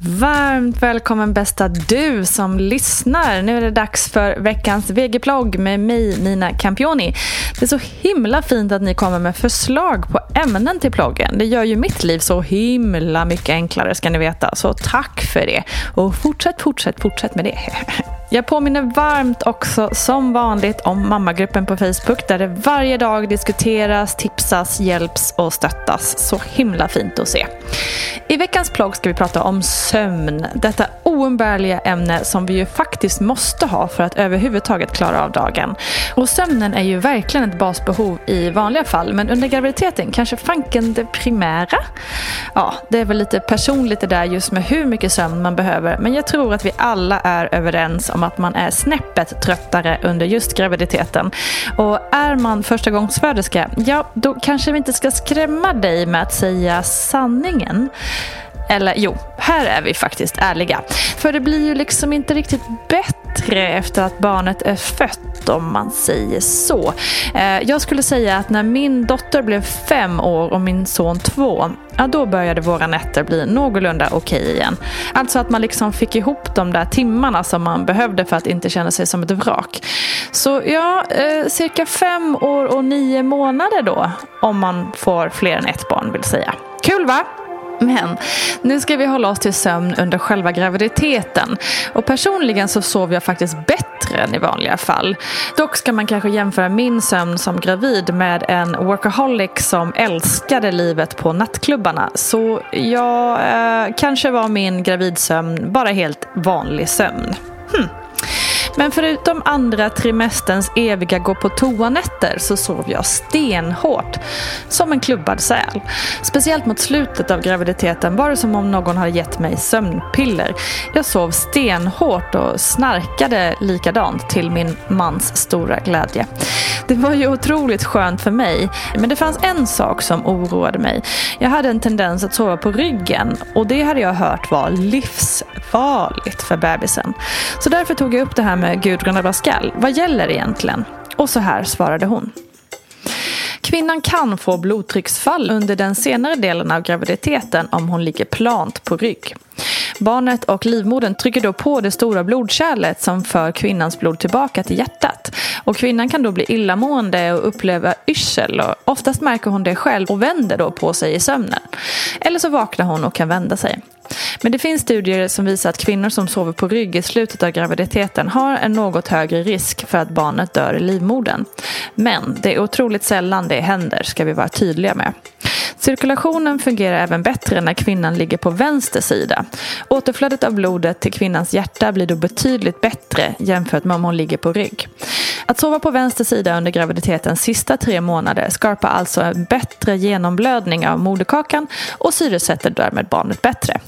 Varmt välkommen bästa du som lyssnar. Nu är det dags för veckans VG-plogg med mig Nina Campioni. Det är så himla fint att ni kommer med förslag på ämnen till ploggen. Det gör ju mitt liv så himla mycket enklare ska ni veta. Så tack för det. Och fortsätt, fortsätt, fortsätt med det. Jag påminner varmt också som vanligt om mammagruppen på Facebook där det varje dag diskuteras, tipsas, hjälps och stöttas. Så himla fint att se. I veckans plogg ska vi prata om sömn. Detta oumbärliga ämne som vi ju faktiskt måste ha för att överhuvudtaget klara av dagen. Och sömnen är ju verkligen ett basbehov i vanliga fall men under graviditeten kanske fanken det primära. Ja, det är väl lite personligt det där just med hur mycket sömn man behöver men jag tror att vi alla är överens om att man är snäppet tröttare under just graviditeten. Och är man förstagångsföderska, ja då kanske vi inte ska skrämma dig med att säga sanningen. Eller jo, här är vi faktiskt ärliga. För det blir ju liksom inte riktigt bättre efter att barnet är fött om man säger så. Eh, jag skulle säga att när min dotter blev fem år och min son två, ja då började våra nätter bli någorlunda okej okay igen. Alltså att man liksom fick ihop de där timmarna som man behövde för att inte känna sig som ett vrak. Så ja, eh, cirka fem år och nio månader då, om man får fler än ett barn vill säga. Kul va? Men nu ska vi hålla oss till sömn under själva graviditeten. Och personligen så sover jag faktiskt bättre än i vanliga fall. Dock ska man kanske jämföra min sömn som gravid med en workaholic som älskade livet på nattklubbarna. Så ja, eh, kanske var min gravidsömn bara helt vanlig sömn. Hm. Men förutom andra trimesterns eviga gå på toanätter så sov jag stenhårt. Som en klubbad säl. Speciellt mot slutet av graviditeten var det som om någon hade gett mig sömnpiller. Jag sov stenhårt och snarkade likadant till min mans stora glädje. Det var ju otroligt skönt för mig. Men det fanns en sak som oroade mig. Jag hade en tendens att sova på ryggen och det hade jag hört var livsfarligt för bebisen. Så därför tog jag upp det här med Gudrun Abascal. Vad gäller egentligen? Och så här svarade hon. Kvinnan kan få blodtrycksfall under den senare delen av graviditeten om hon ligger plant på rygg. Barnet och livmodern trycker då på det stora blodkärlet som för kvinnans blod tillbaka till hjärtat. Och kvinnan kan då bli illamående och uppleva yrsel. Och oftast märker hon det själv och vänder då på sig i sömnen. Eller så vaknar hon och kan vända sig. Men det finns studier som visar att kvinnor som sover på rygg i slutet av graviditeten har en något högre risk för att barnet dör i livmodern. Men det är otroligt sällan det händer, ska vi vara tydliga med. Cirkulationen fungerar även bättre när kvinnan ligger på vänster sida. Återflödet av blodet till kvinnans hjärta blir då betydligt bättre jämfört med om hon ligger på rygg. Att sova på vänster sida under graviditetens sista tre månader skapar alltså en bättre genomblödning av moderkakan och syresätter därmed barnet bättre.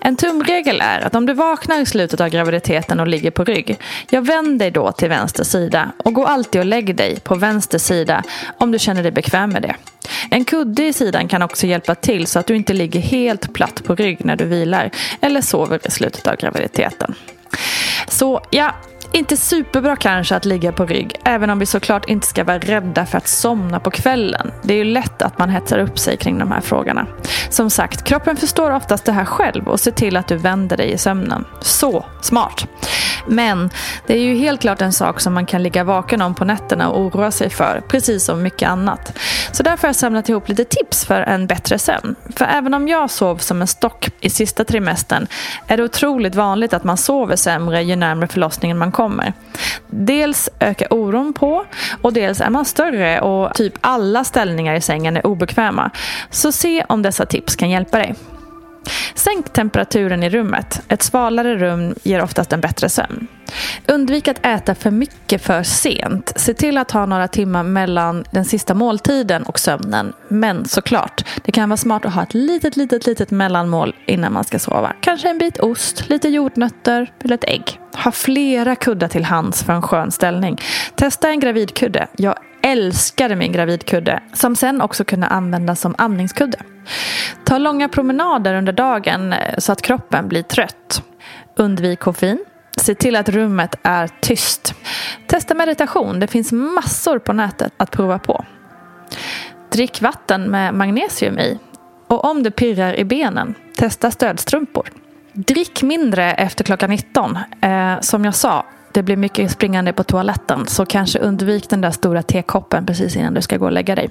En tumregel är att om du vaknar i slutet av graviditeten och ligger på rygg, jag vänd dig då till vänster sida och gå alltid och lägg dig på vänster sida om du känner dig bekväm med det. En kudde i sidan kan också hjälpa till så att du inte ligger helt platt på rygg när du vilar eller sover i slutet av graviditeten. Så ja, inte superbra kanske att ligga på rygg, även om vi såklart inte ska vara rädda för att somna på kvällen. Det är ju lätt att man hetsar upp sig kring de här frågorna. Som sagt, kroppen förstår oftast det här själv och ser till att du vänder dig i sömnen. Så smart! Men det är ju helt klart en sak som man kan ligga vaken om på nätterna och oroa sig för, precis som mycket annat. Så därför har jag samlat ihop lite tips för en bättre sömn. För även om jag sov som en stock i sista trimestern är det otroligt vanligt att man sover sämre ju närmare förlossningen man kommer. Dels ökar oron på och dels är man större och typ alla ställningar i sängen är obekväma. Så se om dessa tips kan hjälpa dig. Sänk temperaturen i rummet. Ett svalare rum ger oftast en bättre sömn. Undvik att äta för mycket för sent. Se till att ha några timmar mellan den sista måltiden och sömnen. Men såklart, det kan vara smart att ha ett litet, litet, litet mellanmål innan man ska sova. Kanske en bit ost, lite jordnötter eller ett ägg. Ha flera kuddar till hands för en skön ställning. Testa en gravidkudde. Jag älskade min gravidkudde som sen också kunde användas som amningskudde. Ta långa promenader under dagen eh, så att kroppen blir trött. Undvik koffein. Se till att rummet är tyst. Testa meditation. Det finns massor på nätet att prova på. Drick vatten med magnesium i. Och om det pirrar i benen, testa stödstrumpor. Drick mindre efter klockan 19. Eh, som jag sa, det blir mycket springande på toaletten så kanske undvik den där stora tekoppen precis innan du ska gå och lägga dig.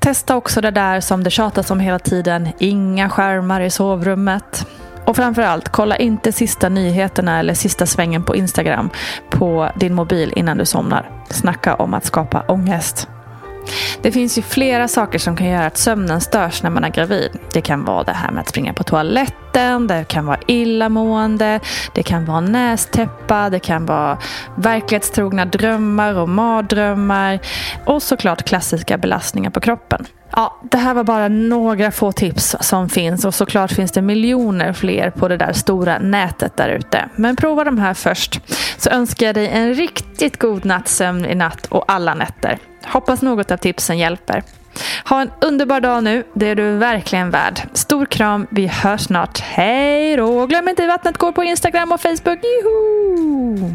Testa också det där som det tjatas om hela tiden. Inga skärmar i sovrummet. Och framförallt, kolla inte sista nyheterna eller sista svängen på Instagram på din mobil innan du somnar. Snacka om att skapa ångest. Det finns ju flera saker som kan göra att sömnen störs när man är gravid. Det kan vara det här med att springa på toaletten, det kan vara illamående, det kan vara nästäppa, det kan vara verklighetstrogna drömmar och mardrömmar och såklart klassiska belastningar på kroppen. Ja, det här var bara några få tips som finns och såklart finns det miljoner fler på det där stora nätet där ute. Men prova de här först så önskar jag dig en riktigt god nattsömn i natt och alla nätter. Hoppas något av tipsen hjälper. Ha en underbar dag nu, det är du verkligen värd. Stor kram, vi hörs snart. Hej då! Glöm inte vattnet går på Instagram och Facebook. Juhu!